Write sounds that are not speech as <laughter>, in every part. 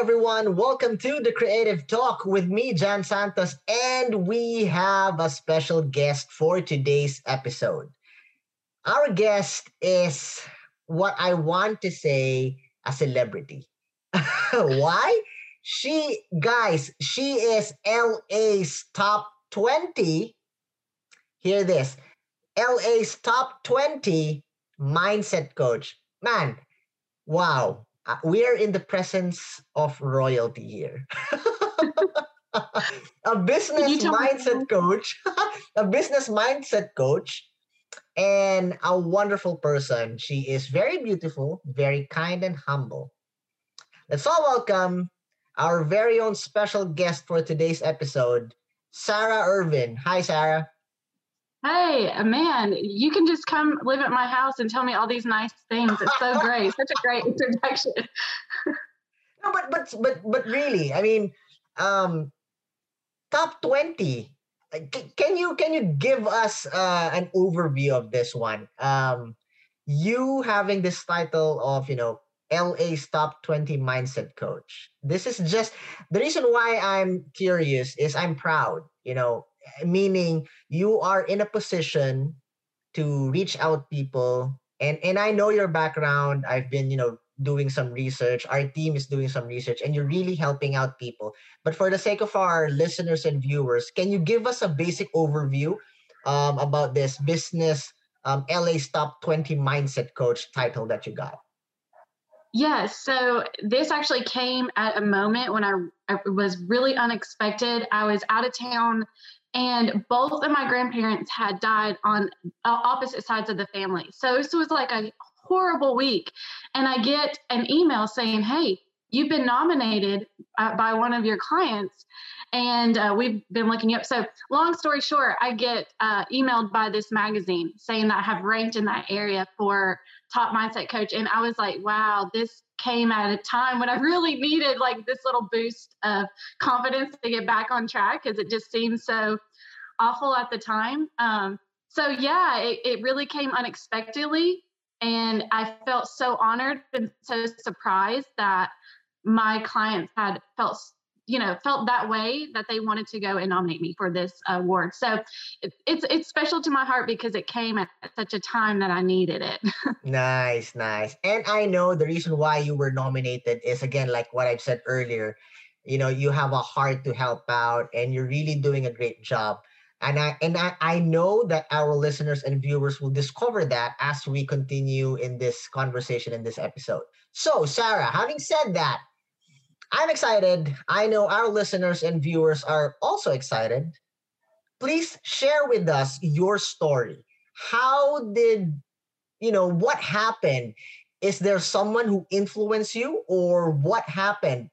everyone. Welcome to the Creative Talk with me, Jan Santos, and we have a special guest for today's episode. Our guest is what I want to say a celebrity. <laughs> Why? She, guys, she is LA's top 20. Hear this LA's top 20 mindset coach. Man, wow uh, we are in the presence of royalty here. <laughs> a business mindset coach, <laughs> a business mindset coach, and a wonderful person. She is very beautiful, very kind, and humble. Let's all welcome our very own special guest for today's episode, Sarah Irvin. Hi, Sarah. Hey, man, you can just come live at my house and tell me all these nice things. It's so great. Such a great <laughs> introduction. no, but but but but really, I mean, um, top twenty. Can you can you give us uh, an overview of this one? Um, you having this title of you know LA's top 20 mindset coach. This is just the reason why I'm curious is I'm proud, you know, meaning you are in a position to reach out people and and I know your background I've been you know doing some research our team is doing some research and you're really helping out people but for the sake of our listeners and viewers can you give us a basic overview um, about this business um, LA's top 20 mindset coach title that you got Yes. So this actually came at a moment when I, I, was really unexpected. I was out of town and both of my grandparents had died on uh, opposite sides of the family. So this was like a horrible week. And I get an email saying, Hey, you've been nominated uh, by one of your clients. And uh, we've been looking you up. So, long story short, I get uh, emailed by this magazine saying that I have ranked in that area for top mindset coach. And I was like, wow, this came at a time when I really needed like this little boost of confidence to get back on track because it just seemed so awful at the time. Um, so yeah, it, it really came unexpectedly. And I felt so honored and so surprised that my clients had felt you know felt that way that they wanted to go and nominate me for this award. So it, it's it's special to my heart because it came at such a time that i needed it. <laughs> Nice nice. And i know the reason why you were nominated is again like what i've said earlier you know you have a heart to help out and you're really doing a great job. And I and I, I know that our listeners and viewers will discover that as we continue in this conversation in this episode. So, Sarah, having said that, I'm excited. I know our listeners and viewers are also excited. Please share with us your story. How did, you know, what happened? Is there someone who influenced you or what happened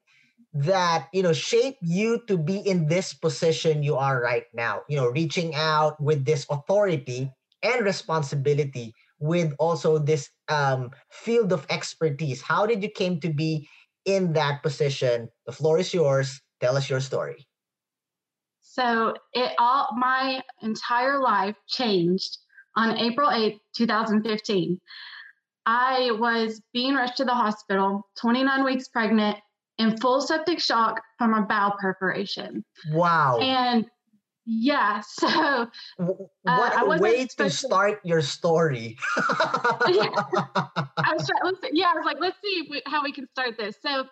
that, you know, shaped you to be in this position you are right now? You know, reaching out with this authority and responsibility with also this um, field of expertise. How did you came to be in that position. The floor is yours. Tell us your story. So it all my entire life changed on April 8th, 2015. I was being rushed to the hospital, 29 weeks pregnant, in full septic shock from a bowel perforation. Wow. And yeah, <laughs> so what uh, a way to start your story. <laughs> yeah. I was trying, yeah, I was like, let's see we, how we can start this. So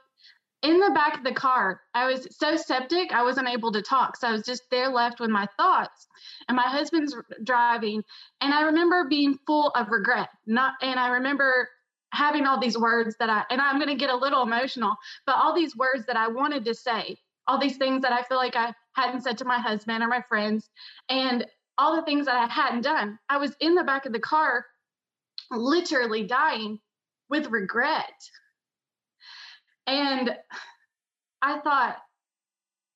in the back of the car, I was so septic, I wasn't able to talk. So I was just there left with my thoughts. And my husband's driving. And I remember being full of regret. Not and I remember having all these words that I and I'm gonna get a little emotional, but all these words that I wanted to say, all these things that I feel like I hadn't said to my husband or my friends, and all the things that I hadn't done. I was in the back of the car, literally dying with regret. And I thought,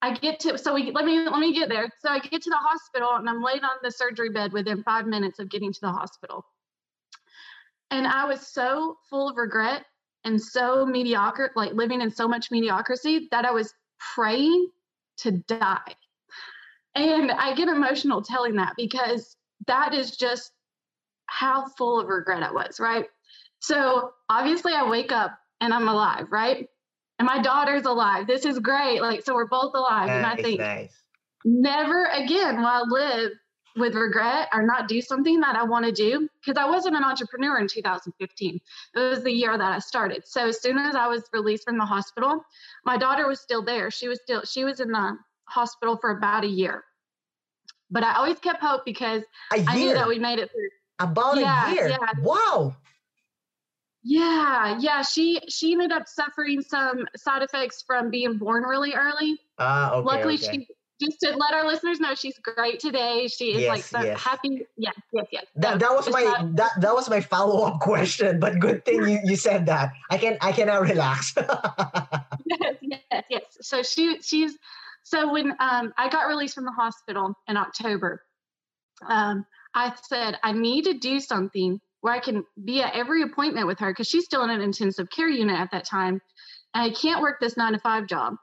I get to so we let me let me get there. So I get to the hospital and I'm laid on the surgery bed within five minutes of getting to the hospital. And I was so full of regret and so mediocre, like living in so much mediocrity that I was praying to die. And I get emotional telling that because that is just how full of regret I was, right? So obviously, I wake up and I'm alive, right? and my daughter's alive. This is great. Like, so we're both alive. Nice, and I think nice. never again will I live with regret or not do something that I want to do because I wasn't an entrepreneur in 2015. It was the year that I started. So as soon as I was released from the hospital, my daughter was still there. She was still she was in the hospital for about a year. But I always kept hope because I knew that we made it through. About Yeah, a year. yeah. Wow. Yeah, yeah. She she ended up suffering some side effects from being born really early. Ah, okay. Luckily, okay. she just to let our listeners know she's great today. She is like so yes. happy. Yes, yes, yes. That, that was my not- that, that was my follow up <laughs> question, but good thing you, you said that. I can I can now relax. <laughs> yes, yes, yes. So she she's so when um, I got released from the hospital in October, um, I said I need to do something where I can be at every appointment with her because she's still in an intensive care unit at that time, and I can't work this nine to five job.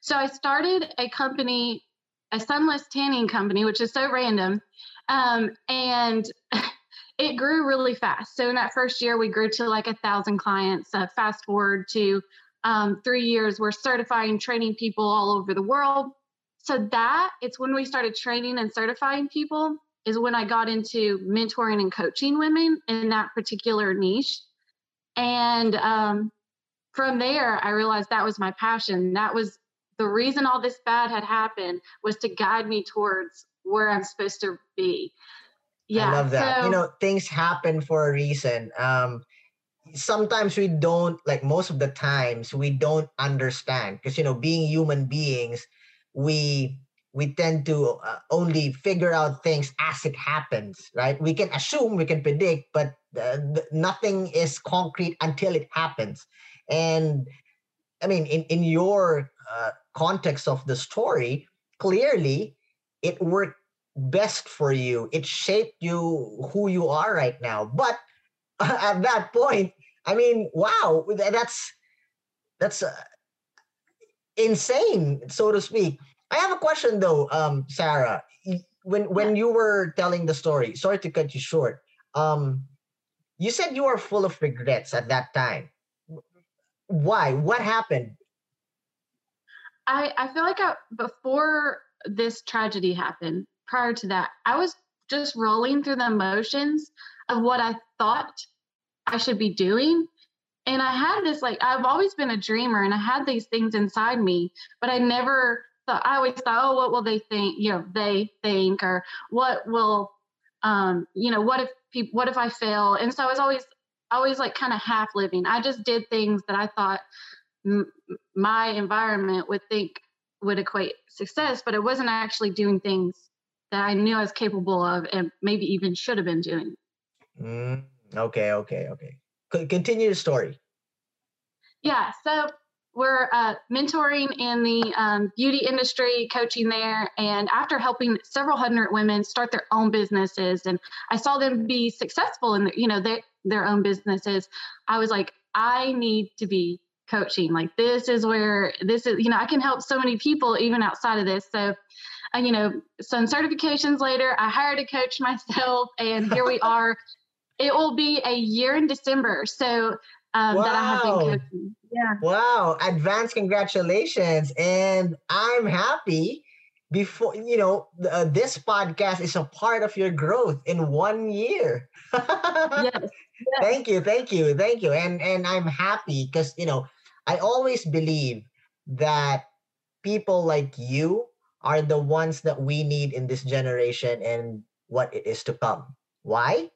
So I started a company, a sunless tanning company, which is so random, um, and <laughs> it grew really fast. So in that first year, we grew to like a thousand clients. Uh, fast forward to um, three years, we're certifying, training people all over the world. So that it's when we started training and certifying people is when I got into mentoring and coaching women in that particular niche. And um, from there, I realized that was my passion. That was the reason all this bad had happened was to guide me towards where I'm supposed to be. Yeah, I love that. so- you know, things happen for a reason. Um, sometimes we don't like most of the times we don't understand because you know being human beings we we tend to uh, only figure out things as it happens right we can assume we can predict but uh, th- nothing is concrete until it happens and i mean in in your uh, context of the story clearly it worked best for you. It shaped you who you are right now. But <laughs> at that point i mean wow that's that's uh, insane so to speak. I have a question though um sarah. When when you were telling the story sorry to cut you short um you said you were full of regrets at that time. Why? What happened I, I feel like I, before this tragedy happened, prior to that, I was just rolling through the motions of what I thought I should be doing. And I had this, like, I've always been a dreamer and I had these things inside me, but I never thought, I always thought, oh, what will they think? You know, they think, or what will, um, you know, what if people, what if I fail? And so I was always, always like kind of half living. I just did things that I thought m- my environment would think would equate success, but I wasn't actually doing things that I knew I was capable of and maybe even should have been doing. Mm, okay okay okay Co- continue the story Yeah, so we're uh, mentoring in the um, beauty industry, coaching there, and after helping several hundred women start their own businesses, and I saw them be successful in their, you know their their own businesses, I was like, I need to be coaching. Like this is where this is, you know, I can help so many people even outside of this. So, uh, you know, some certifications later, I hired a coach <laughs> myself, and here we are. It will be a year in December. So um, that I have been coaching. Yeah. Wow, advance congratulations. And I'm happy before, you know, uh, this podcast is a part of your growth in one year. <laughs> Yes. Thank you, thank you, thank you. And and I'm happy because, you know, I always believe that people like you are the ones that we need in this generation and what it is to come. Why?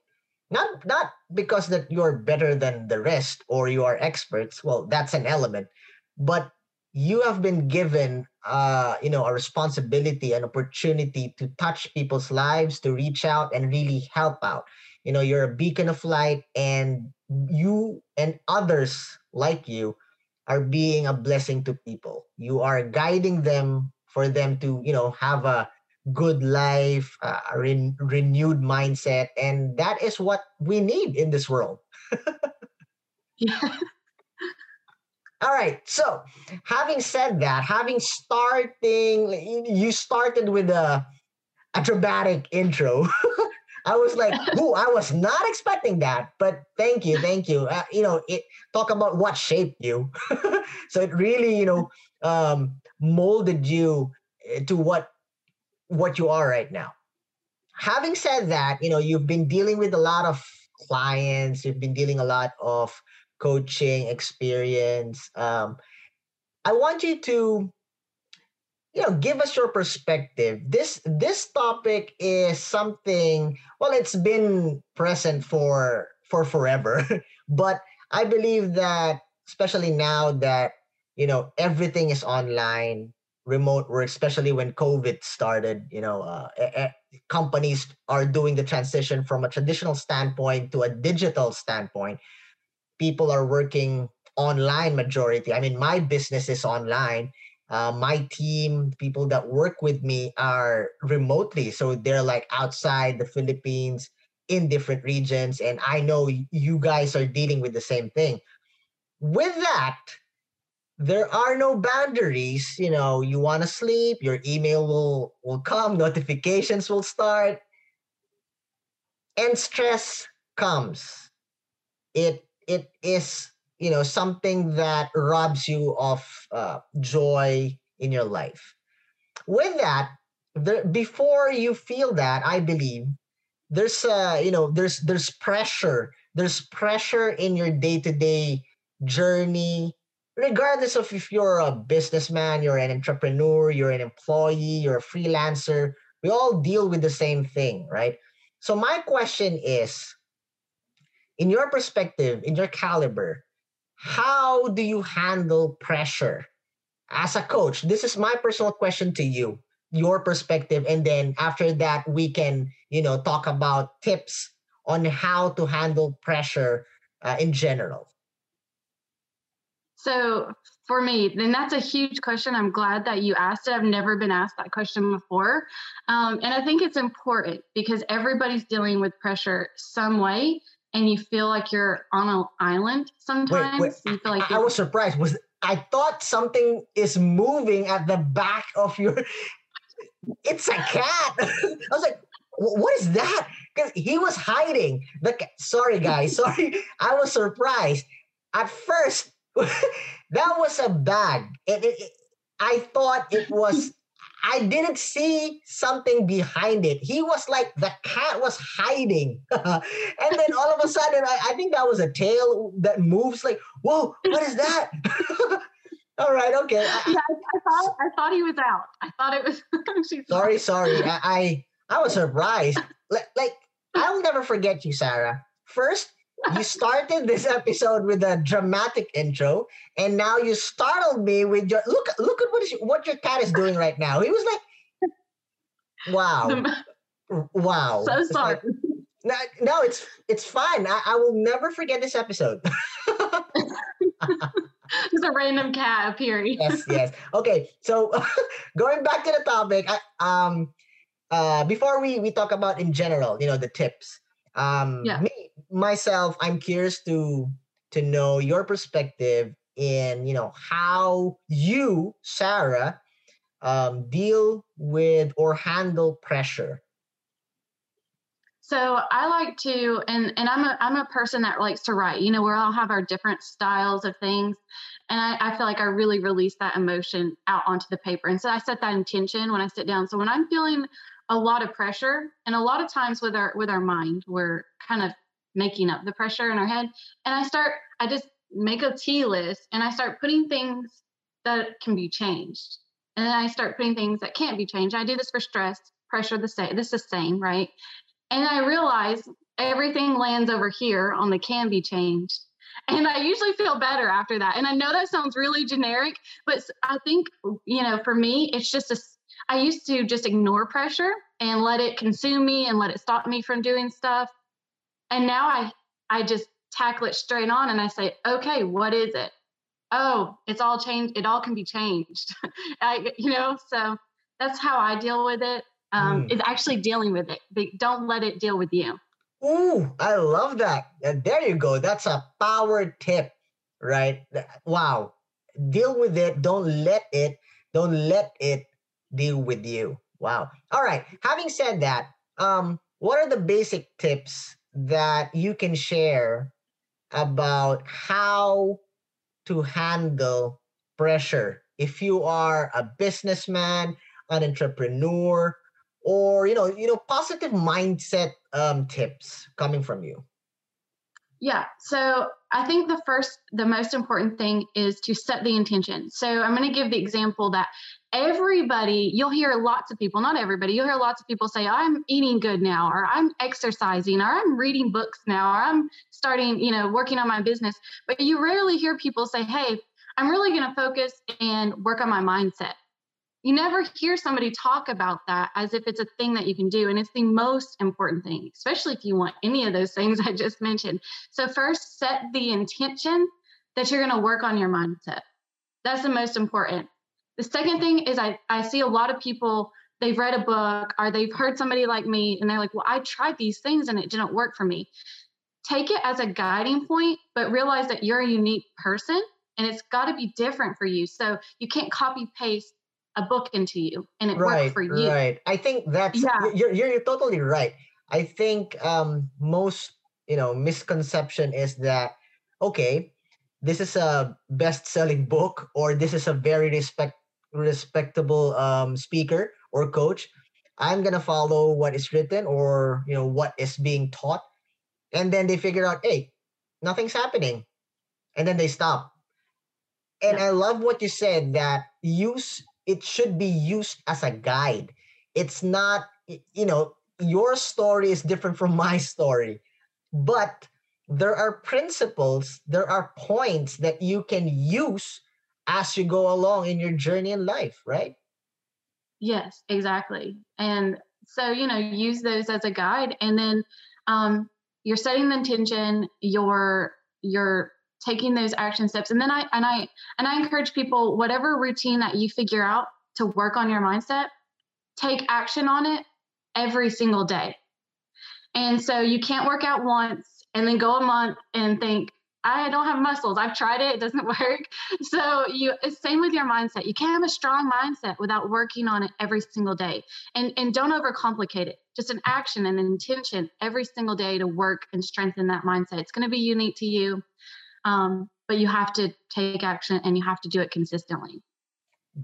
Not not because that you're better than the rest or you are experts. Well, that's an element, but you have been given uh you know a responsibility an opportunity to touch people's lives to reach out and really help out you know you're a beacon of light and you and others like you are being a blessing to people you are guiding them for them to you know have a good life a ren- renewed mindset and that is what we need in this world Yeah. <laughs> all right so having said that having starting you started with a a dramatic intro <laughs> I was like, <laughs> "Ooh, I was not expecting that." But thank you, thank you. Uh, you know, it talk about what shaped you. <laughs> so it really, you know, um, molded you eh, to what what you are right now. Having said that, you know, you've been dealing with a lot of clients. You've been dealing a lot of coaching experience. Um, I want you to you know give us your perspective. This this topic is something well it's been present for for forever <laughs> but i believe that especially now that you know everything is online remote work especially when covid started you know uh, companies are doing the transition from a traditional standpoint to a digital standpoint. People are working online majority. I mean my business is online uh, my team, people that work with me are remotely. So they're like outside the Philippines in different regions. And I know you guys are dealing with the same thing. With that, there are no boundaries. You know, you want to sleep, your email will, will come, <laughs> notifications will start, and stress comes. It it is you know something that robs you of uh, joy in your life. With that there, before you feel that i believe there's uh you know there's there's pressure there's pressure in your day-to-day journey regardless of if you're a businessman you're an entrepreneur you're an employee you're a freelancer we all deal with the same thing right? So my question is in your perspective in your caliber how do you handle pressure as a coach? This is my personal question to you, your perspective. And then after that, we can, you know, talk about tips on how to handle pressure uh, in general. So for me, then that's a huge question. I'm glad that you asked it. I've never been asked that question before. Um, and I think it's important because everybody's dealing with pressure some way and you feel like you're on an island sometimes. Wait, wait. You feel like I, I was surprised. Was I thought something is moving at the back of your <laughs> it's a cat. <laughs> I was like, what is that? Because he was hiding. The sorry guys, <laughs> sorry. I was surprised. At first, that was a bag. It, it, it, I thought it was I didn't see something behind it. He was like the cat was hiding, <laughs> and then all of a sudden, I, I, think that was a tail that moves. Like, whoa, what is that? <laughs> all right, okay. I, yeah, I, thought I thought he was out. I thought it was. <laughs> sorry, sorry. I, I I was surprised. Like, like I will never forget you, Sarah. First, you started this episode with a dramatic intro, and now you startled me with your look. Look at what is what your cat is doing right now. He was like, "Wow, wow." So sorry. Like, no, no, it's it's fine. I, I will never forget this episode. <laughs> Just a random cat appearing. yes, yes. Okay, so <laughs> going back to the topic, I, um, uh, before we we talk about in general, you know, the tips. Um, yeah. me myself, I'm curious to to know your perspective in you know how you, Sarah, um, deal with or handle pressure. So I like to, and and I'm a I'm a person that likes to write. You know, we all have our different styles of things, and I, I feel like I really release that emotion out onto the paper. And so I set that intention when I sit down. So when I'm feeling a lot of pressure, and a lot of times with our with our mind, we're kind of making up the pressure in our head. And I start, I just make a T list and I start putting things that can be changed. And then I start putting things that can't be changed. I do this for stress, pressure, the same. This is the same, right? And I realize everything lands over here on the can be changed. And I usually feel better after that. And I know that sounds really generic, but I think, you know, for me, it's just a, I used to just ignore pressure and let it consume me and let it stop me from doing stuff and now i i just tackle it straight on and i say okay what is it oh it's all changed it all can be changed <laughs> I, you know so that's how i deal with it um, mm. is actually dealing with it but don't let it deal with you Ooh, I love that. And there you go. That's a power tip, right? Wow. Deal with it. Don't let it, don't let it deal with you. Wow. All right. Having said that, um, what are the basic tips that you can share about how to handle pressure. If you are a businessman an entrepreneur or you know you know positive mindset um, tips coming from you. Yeah so i think the first the most important thing is to set the intention. So i'm going to give the example that everybody you'll hear lots of people not everybody you'll hear lots of people say i'm eating good now or i'm exercising or i'm reading books now or i'm starting you know working on my business. But you rarely hear people say hey i'm really going to focus and work on my mindset. You never hear somebody talk about that as if it's a thing that you can do and it's the most important thing especially if you want any of those things <laughs> i just mentioned. So first set the intention that you're going to work on your mindset. That's the most important the second thing is I, I see a lot of people, they've read a book or they've heard somebody like me and they're like, well, I tried these things and it didn't work for me. Take it as a guiding point, but realize that you're a unique person and it's got to be different for you. So you can't copy paste a book into you and it right, worked for you. Right. I think that's yeah. you're, you're you're totally right. I think um most you know misconception is that okay, this is a best-selling book or this is a very respect respectable um, speaker or coach, I'm gonna follow what is written or you know what is being taught, and then they figure out, hey, nothing's happening, and then they stop. And I love what you said that use it should be used as a guide. It's not you know your story is different from my <laughs> story, but there are principles, there are points that you can use as you go along in your journey in life, right? Yes, exactly. And so, you know, use those as a guide and then um, you're setting the intention, you're you're taking those action steps. And then I and I and I encourage people whatever routine that you figure out to work on your mindset, take action on it every single day. And so you can't work out once and then go a month and think, I don't have muscles. I've tried it, it doesn't <laughs> work. So you same with your mindset. You can't have a strong mindset without working on it every single day. And and don't overcomplicate it. Just an action and an intention every single day to work and strengthen that mindset. It's going to be unique to you. Um, but you have to take action and you have to do it consistently.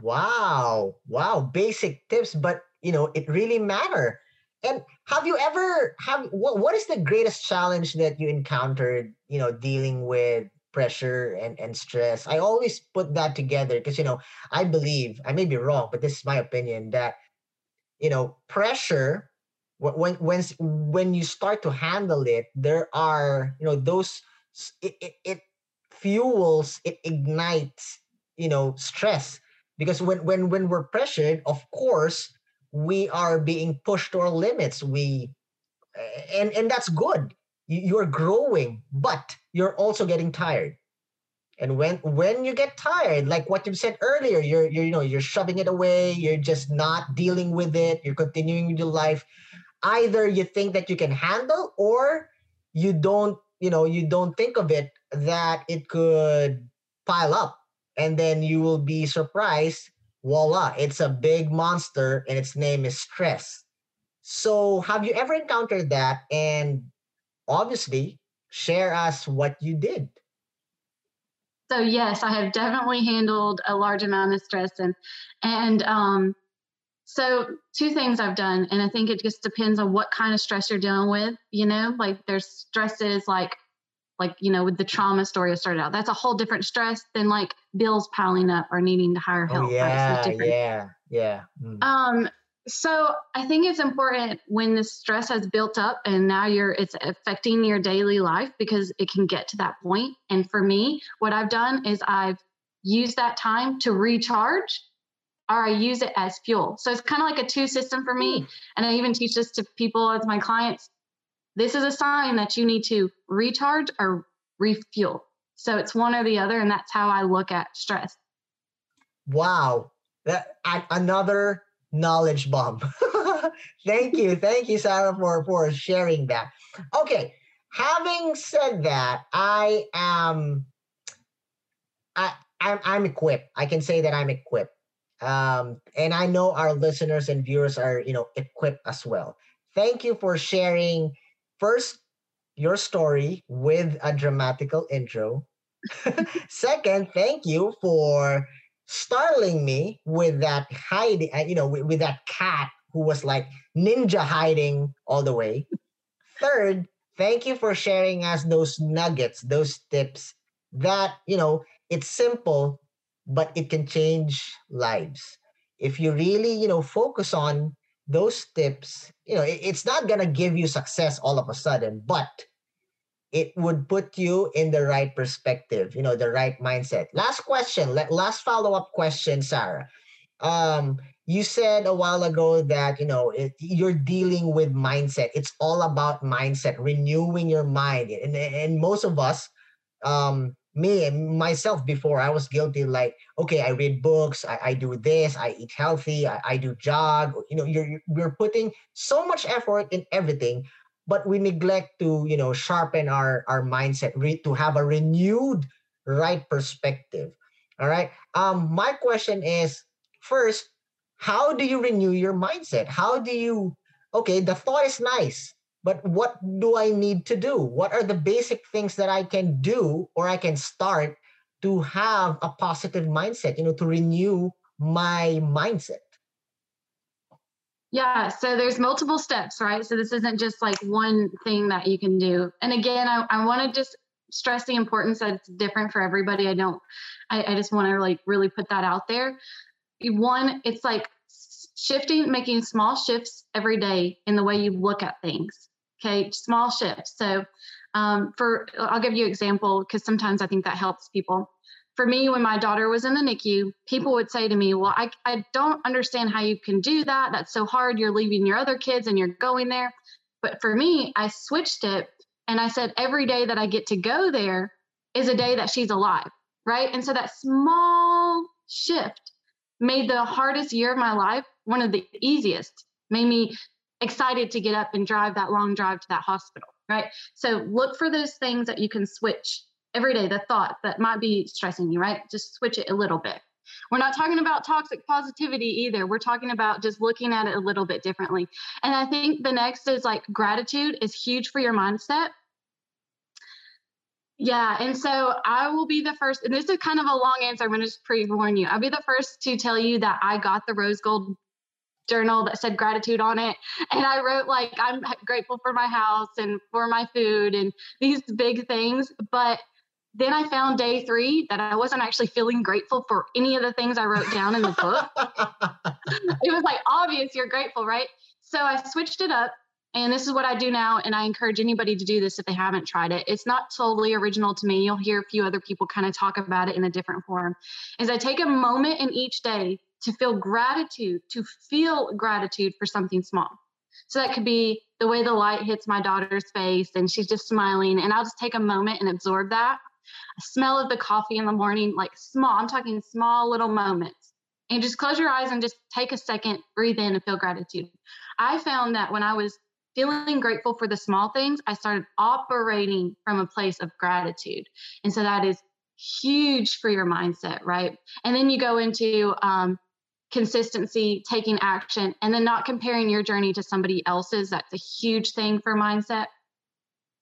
Wow. Wow. Basic tips, but you know, it really matter. And have you ever have what, what is the greatest challenge that you encountered, you know, dealing with pressure and, and stress? I always put that together because you know, I believe, I may be wrong, but this is my opinion that you know, pressure when when when you start to handle it, there are, you know, those it, it, it fuels, it ignites, you know, stress because when when when we're pressured, of course, we are being pushed to our limits. We and and that's good. You're growing but you're also getting tired. And when when you get tired like what you said earlier you're, you're you know you're shoving it away you're just not dealing with it you're continuing with your life. Either you think that you can handle or you don't you know you don't think of it that it could pile up. And then you will be surprised voila, it's a big monster and its name is stress. So, have you ever encountered that? And obviously, share us what you did. So yes, I have definitely handled a large amount of stress and and um so two things I've done and I think it just depends on what kind of stress you're dealing with, you know, like there's stresses like like you know with the trauma story I started out that's a whole different stress than like bills piling up or needing to hire help oh, yeah right? yeah yeah mm. um so i think it's important when the stress has built up and now you're it's affecting your daily life because it can get to that point and for me what i've done is i've used that time to recharge or i use it as fuel so it's kind of like a two system for me mm. and i even teach this to people as my clients this is a sign that you need to recharge or refuel. So it's one or the other, and that's how I look at stress. Wow, that another knowledge bomb. <laughs> thank you, thank you, Sarah, for for sharing that. Okay, having said that, I am, I I'm, I'm equipped. I can say that I'm equipped, um, and I know our listeners and viewers are you know equipped as well thank you for sharing first your story with a dramatical intro. <laughs> Second, thank you for startling me with that hiding, uh, you know, with, with that cat who was like ninja hiding all the way. Third, thank you for sharing us those nuggets, those tips that, you know, it's simple, but it can change lives. If you really, you know, focus on those tips, you know, it, it's not going to give you success all of a sudden, but it would put you in the right perspective, you know, the right mindset. Last question, last follow up question, Sarah. Um, you said a while ago that you know it, you're dealing with mindset. It's all about mindset, renewing your mind, and and most of us, um, me and myself before I was guilty like okay I read books I, I do this I eat healthy I, I do jog you know you're you're putting so much effort in everything but we neglect to you know sharpen our our mindset re- to have a renewed right perspective all right? Um my question is first how do you renew your mindset? How do you okay the thought is nice but what do I need to do? What are the basic things that I can do or I can start to have a positive mindset, you know, to renew my mindset? Yeah, so there's multiple steps, right? So this isn't just like one thing that you can do. And again, I, I want to just stress the importance that it's different for everybody. I don't, I, I just want to like really put that out there. One, it's like shifting, making small shifts every day in the way you look at things. Okay, small shifts. So, um, for I'll give you an example because sometimes I think that helps people. For me, when my daughter was in the NICU, people would say to me, Well, I, I don't understand how you can do that. That's so hard. You're leaving your other kids and you're going there. But for me, I switched it and I said, Every day that I get to go there is a day that she's alive. Right. And so that small shift made the hardest year of my life one of the easiest, made me excited to get up and drive that long drive to that hospital, right? So look for those things that you can switch every day, the thought that might be stressing you, right? Just switch it a little bit. We're not talking about toxic positivity either. We're talking about just looking at it a little bit differently. And I think the next is like gratitude is huge for your mindset. Yeah, and so I will be the first, and this is kind of a long answer. I'm going to just pre warn you. I'll be the first to tell you that I got the rose gold journal that said gratitude on it. And I wrote, like, I'm grateful for my house and for my food and these big things. But then I found day three that I wasn't actually feeling grateful for any of the things I wrote down in the book. it was like obvious you're grateful, right? So I switched it up. And this is what I do now. And I encourage anybody to do this if they haven't tried it. It's not totally original to me. You'll hear a few other people kind of talk about it in a different form. Is I take a moment in each day to feel gratitude, to feel gratitude for something small. So that could be the way the light hits my daughter's face and she's just smiling. And I'll just take a moment and absorb that. A smell of the coffee in the morning, like small, I'm talking small little moments. And just close your eyes and just take a second, breathe in and feel gratitude. I found that when I was feeling grateful for the small things, I started operating from a place of gratitude. And so that is huge for your mindset, right? And then you go into um, consistency, taking action, and then not comparing your journey to somebody else's. That's a huge thing for mindset.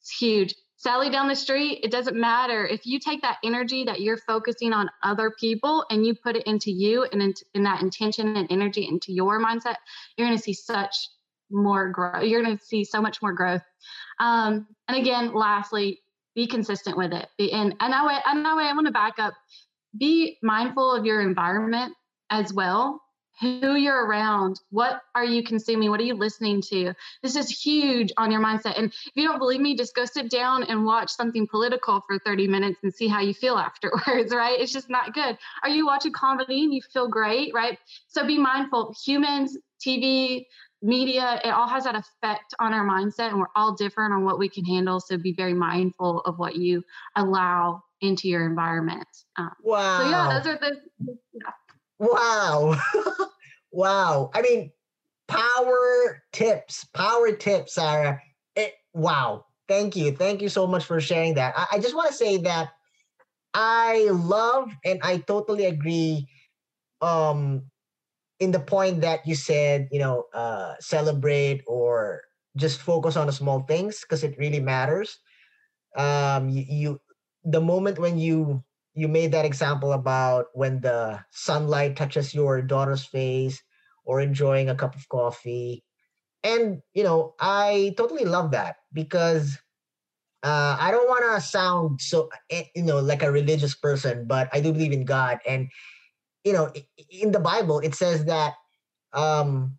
It's huge. Sally down the street, it doesn't matter. If you take that energy that you're focusing on other people and you put it into you and in, in that intention and energy into your mindset, you're going to see such more growth. You're going to see so much more growth. Um, and again, lastly, be consistent with it. Be, and and way, and that way, I want to back up. Be mindful of your environment as well who you're around what are you consuming what are you listening to? This is huge on your mindset and if you don't believe me just go sit down and watch something political for 30 minutes and see how you feel <laughs> afterwards right? It's just not good. Are you watching comedy and you feel great right? So be mindful humans tv media it all has that effect on our mindset and we're all different on what we can handle so be very mindful of what you allow into your environment um, wow so yeah those are the yeah. Wow. <laughs> wow. I mean, power tips, power tips, Sarah. It, wow. Thank you. Thank you so much for sharing that. I, I just want to say that I love and I totally agree um in the point that you said, you know, uh celebrate or just focus on the small things because it really matters. Um, you, you the moment when you you made that example about when the sunlight touches your daughter's face or enjoying a cup of coffee. And you know i totally love that because uh, i don't want to sound so eh, you know like a religious person but i do believe in god. And you know in the bible it says that um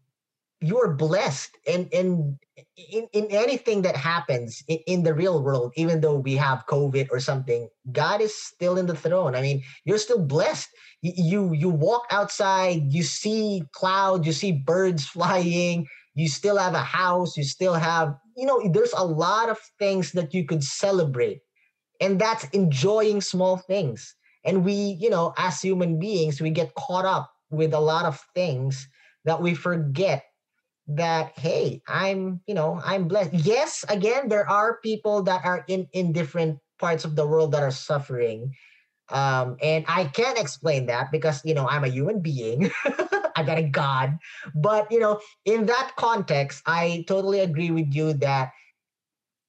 you are blessed and and in, in anything that happens in, in the real world even though we have covid or something god is still in the throne. I mean you're still blessed. You you walk outside you see clouds you see birds <laughs> flying you still have a house you still have you know there's a lot of things that you could celebrate and that's enjoying small things. And we you know as human beings we get caught up with a lot of things that we forget that hey i'm you know i'm blessed. Yes again there are people that are in in different parts of the world that are suffering. Um and i can't explain that because you know i'm a human being. <laughs> I got a god. But you know in that context i totally agree with you that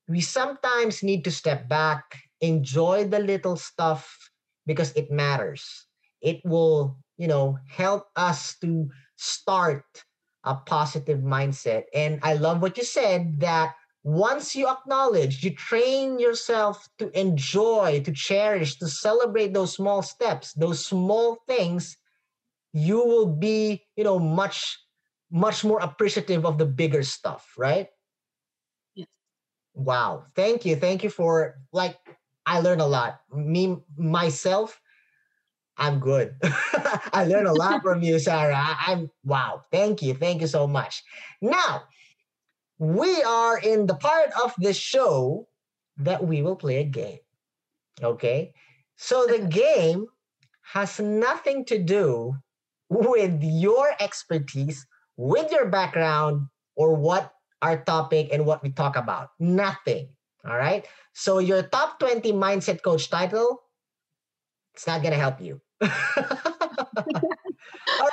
we sometimes need to step back enjoy the little stuff because it matters. It will you know help us to start a positive mindset. And I love what you said that once you acknowledge, you train yourself to enjoy, to cherish, to celebrate those small steps, those small things, you will be, you know, much, much more appreciative of the bigger stuff, right? Yes. Wow. Thank you. Thank you for like I learned a lot. Me myself, I'm good. <laughs> I learned a lot from you, Sarah. I, am wow. Thank you. Thank you so much. Now, we are in the part of the show that we will play a game. Okay. So the game has nothing to do with your expertise, with your background, or what our topic and what we talk about. Nothing. All right. So your top 20 mindset coach title, it's not going to help you. <laughs> All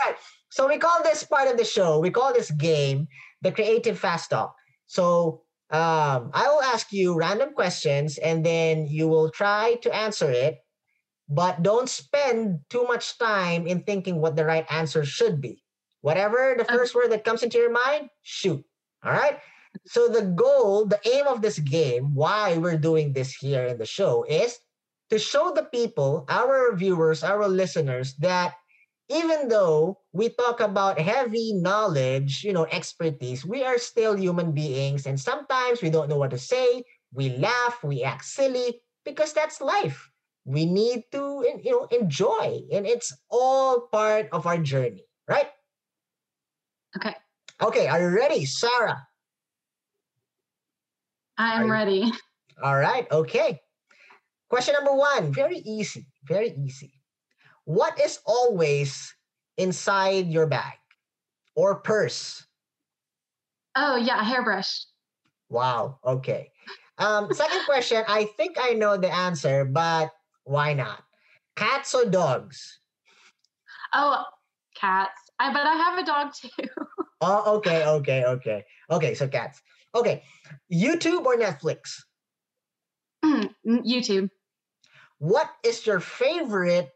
right. So we call this part of the show, we call this game the creative fast talk. So um, I will ask you random questions and then you will try to answer it, but don't spend too much time in thinking what the right answer should be. Whatever the first word that comes into your mind, shoot. All right. So the goal, the aim of this game, why we're doing this here in the show is to show the people, our viewers, our listeners, that even though we talk about heavy knowledge, you know, expertise, we are still human beings. And sometimes we don't know what to say. We laugh, we act silly because that's life. We need to, you know, enjoy. And it's all part of our journey, right? Okay. Okay. Are you ready, Sarah? I am ready. All right. Okay. Question number one, very easy, very easy. What is always inside your bag or purse? Oh, yeah, a hairbrush. Wow, okay. Um, second question, I think I know the answer, but why not? Cats or dogs? Oh, cats. I but I have a dog too. <laughs> oh, okay, okay, okay. Okay, so cats. Okay. YouTube or Netflix? <clears throat> YouTube. What is your favorite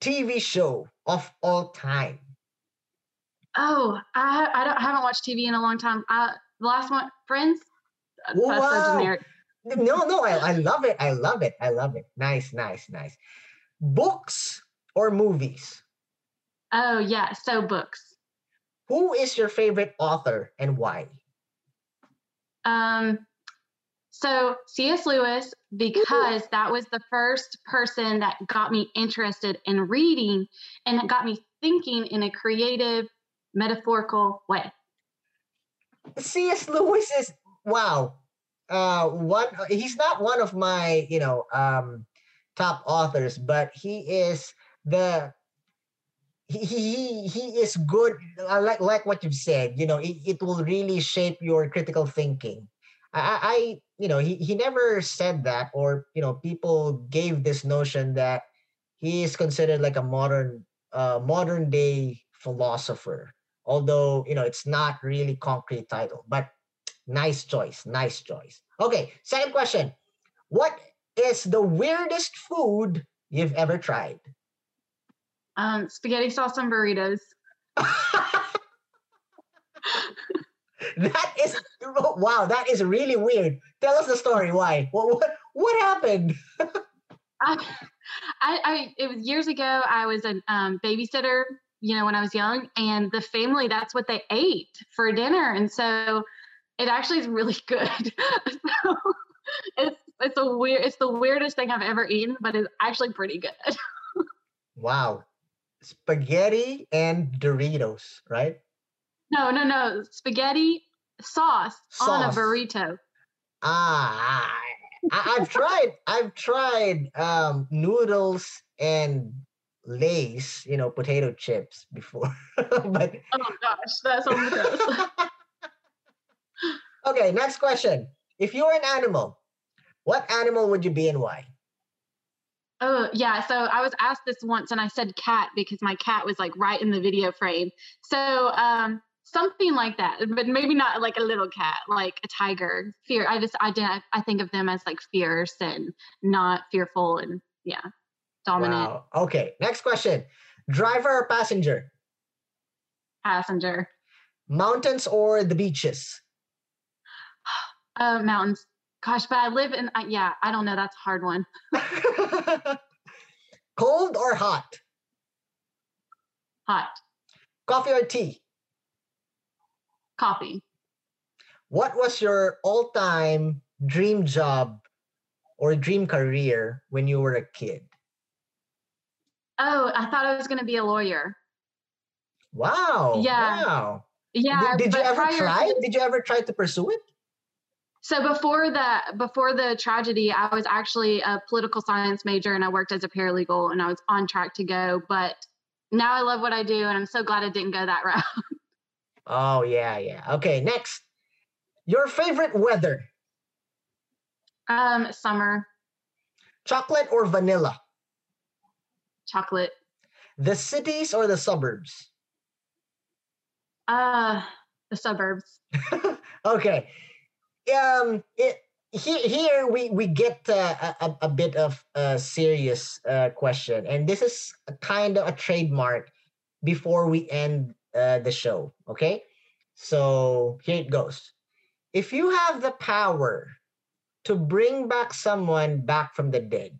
TV show of all time? Oh, I I, don't, I haven't watched TV in a long time. Uh, the last one, Friends. Uh, wow. So no, no, I, I love it. I love it. I love it. Nice, nice, nice. Books or movies? Oh yeah, so books. Who is your favorite author and why? Um, so C.S. Lewis, because that was the first person that got me interested in reading and it got me thinking in a creative, metaphorical way. C.S. Lewis is wow. Uh, one he's not one of my you know um, top authors, but he is the he he, he is good. I like like what you've said. You know, it, it will really shape your critical thinking. I, I you know he, he never said that or you know people gave this notion that he is considered like a modern uh, modern day philosopher although you know it's not really concrete title but Nice choice. Nice choice. Okay, second question. What is the weirdest food you've ever tried? Um, spaghetti sauce on burritos. <laughs> <laughs> that is wow, that is really weird. Tell us the story. Why? What what, what happened? <laughs> I, I, it was years ago. I was a um, babysitter, you know, when I was young, and the family that's what they ate for dinner, and so it actually is really <laughs> good. so it's it's a weird, it's the weirdest thing I've ever eaten, but it's actually pretty good. <laughs> wow, spaghetti and Doritos, right? No, no, no, spaghetti sauce, sauce. on a burrito. Ah, I, have tried. I've tried um, noodles and Lay's, you know, potato chips before. <laughs> but oh gosh, that's gross. <laughs> okay, next question. If you were an animal, what animal would you be and why? Oh, yeah. So I was asked this once and I said cat because my cat was like right in the video frame. So um, something like that, but maybe not like a little cat, like a tiger. Fear. I just, I, didn't I think of them as like fierce and not fearful and yeah, dominant. Wow. Okay. Next question driver or passenger? Passenger. Mountains or the beaches? <sighs> Uh, mountains. Gosh, but I live in, uh, yeah, I don't know. That's a hard one. <laughs> Cold or hot? Hot. Coffee or tea? Coffee. What was your all time dream job or dream career when you were a kid? Oh, I thought I was going to be a lawyer. Wow. Yeah. Wow. Yeah. Did, did you ever try? To, did you ever try to pursue it? So before the before the tragedy, I was actually a political science major and I worked as a paralegal and I was on track to go. But now I love what I do and I'm so glad I didn't go that <laughs> route. Oh yeah, yeah. Okay, next. Your favorite weather? Um, summer. Chocolate or vanilla? Chocolate. The cities or the suburbs? Uh, the suburbs. <laughs> okay um, it, here, here we we get uh, a, a bit of a serious uh, question, and this is kind of a trademark before we end uh, the show. Okay, so here it goes. If you have the power to bring back someone back from the dead,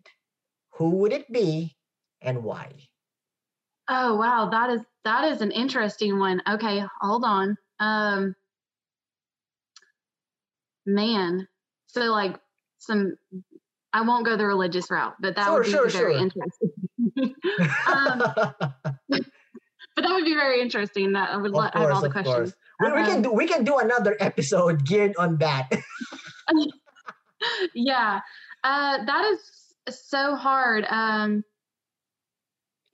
who would it be and why? Oh wow, that is that is an interesting one. Okay, hold on. Um man. So like some I won't go the religious route, but that sure, would be sure, very sure. interesting. <laughs> um, <laughs> but that would be very interesting. That I would course, have all the questions. We, we, can do we can do another episode geared on that. <laughs> yeah, uh, that is so hard. Um,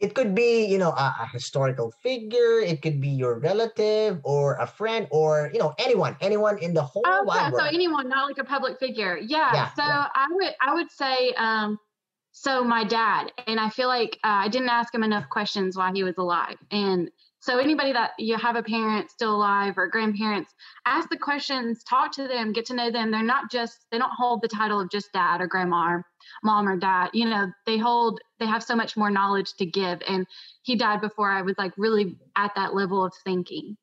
it could be you know a, a, historical figure it could be your relative or a friend or you know anyone anyone in the whole oh, wide yeah, world. so anyone not like a public figure yeah, yeah so yeah. i would i would say um so my dad and i feel like uh, i didn't ask him enough questions while he was alive. And so anybody that you have a parent still alive or grandparents ask the questions talk to them get to know them. They're not just they don't hold the title of just dad or grandma or mom or dad. You know they hold they have so much more knowledge to give. And he died before i was like really at that level of thinking.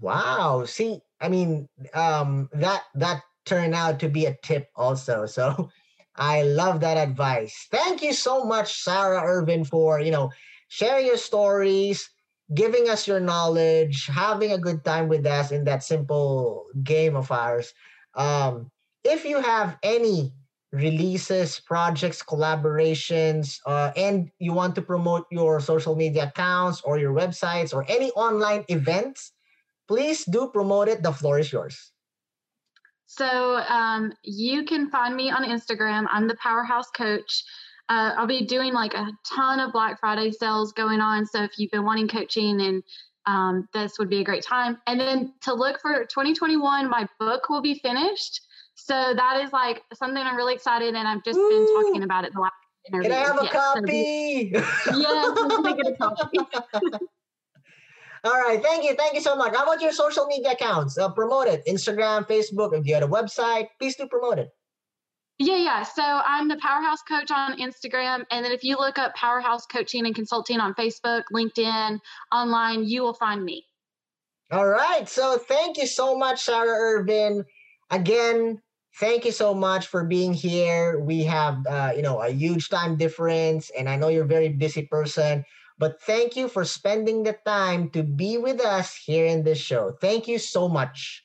Wow. See i mean um that that turned out to be a tip also. <laughs> So i love that advice thank you so much sarah irvin for you know sharing your stories giving us your knowledge having a good time with us in that simple game of ours um if you have any releases, projects, collaborations, uh, and you want to promote your social media accounts or your websites or any online events, please do promote it. The floor is yours. So um, you can find me on Instagram. I'm the Powerhouse Coach. Uh, I'll be doing like a ton of Black Friday sales going on. So if you've been wanting coaching and um, this would be a great time. And then to look for 2021, my book will be finished. So that is like something I'm really excited, and I've just Ooh. been talking about it the last interview. Can I have a yes, copy? So get a copy. <laughs> All right. Thank you. Thank you so much. How about your social media accounts? Uh, promote it. Instagram, Facebook. If you have a website, please do promote it. Yeah, yeah. So I'm the Powerhouse Coach on Instagram. And then if you look up Powerhouse Coaching and Consulting on Facebook, LinkedIn, online, you will find me. All right. So thank you so much, Sarah Irvin. Again, thank you so much for being here. We have, uh, you know, a huge time difference, and I know you're a very busy person. But thank you for spending the time to be with us here in this show. Thank you so much.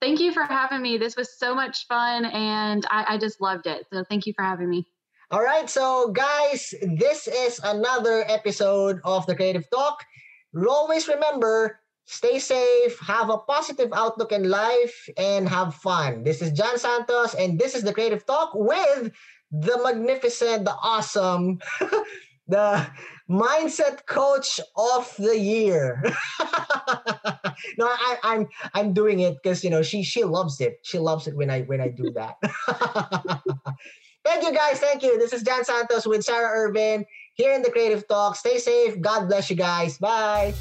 Thank you for having me. This was so much fun and I, I just loved it. So thank you for having me. All right. So, guys, this is another episode of the Creative Talk. Always remember stay safe, have a positive outlook in life, and have fun. This is John Santos, and this is the Creative Talk with the magnificent, the awesome, <laughs> the mindset coach of the year. <laughs> no, I, I'm I'm doing it because you know she she loves it. She loves it when I when I do that. <laughs> Thank you guys. Thank you. This is Dan Santos with Sarah Irvin here in the Creative Talk. Stay safe. God bless you guys. Bye.